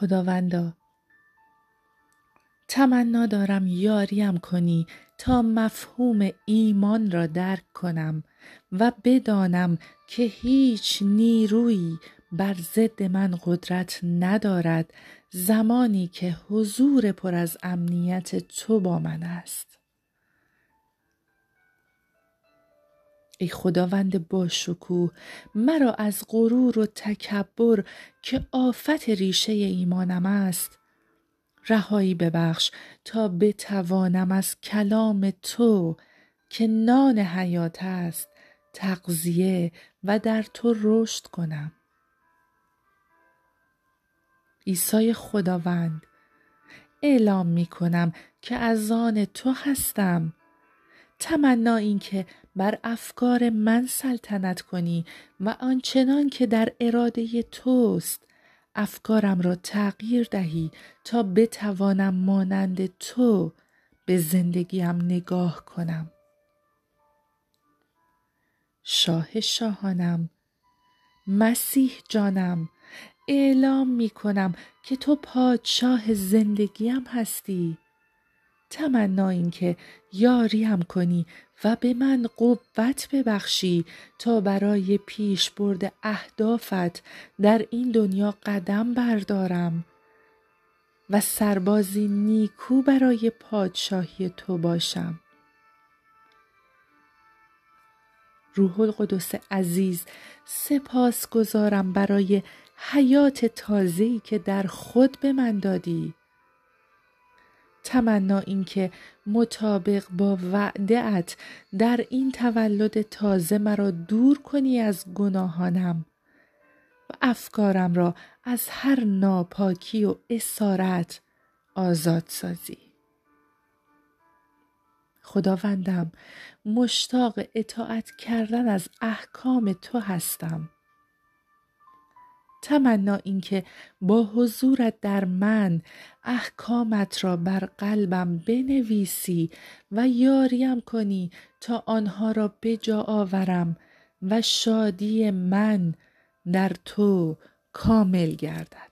خداوندا. تمنا دارم یاریم کنی تا مفهوم ایمان را درک کنم و بدانم که هیچ نیرویی بر ضد من قدرت ندارد زمانی که حضور پر از امنیت تو با من است. ای خداوند با شکوه مرا از غرور و تکبر که آفت ریشه ایمانم است. رهایی ببخش تا بتوانم از کلام تو که نان حیات است تغذیه و در تو رشد کنم. عیسی خداوند اعلام می کنم که از آن تو هستم. تمنا این که بر افکار من سلطنت کنی و آنچنان که در اراده توست افکارم را تغییر دهی تا بتوانم مانند تو به زندگیم نگاه کنم. شاه شاهانم مسیح جانم اعلام می کنم که تو پادشاه زندگیم هستی. تمنا این که یاریم کنی و به من قوت ببخشی تا برای پیش برد اهدافت در این دنیا قدم بردارم و سربازی نیکو برای پادشاهی تو باشم. روح القدس عزیز سپاس گذارم برای حیات تازه‌ای که در خود به من دادی. تمنا این که مطابق با وعدهات در این تولد تازه مرا دور کنی از گناهانم و افکارم را از هر ناپاکی و اسارت آزاد سازی. خداوندم مشتاق اطاعت کردن از احکام تو هستم. تمنا اینکه با حضورت در من احکامت را بر قلبم بنویسی و یاریم کنی تا آنها را به جا آورم و شادی من در تو کامل گردد.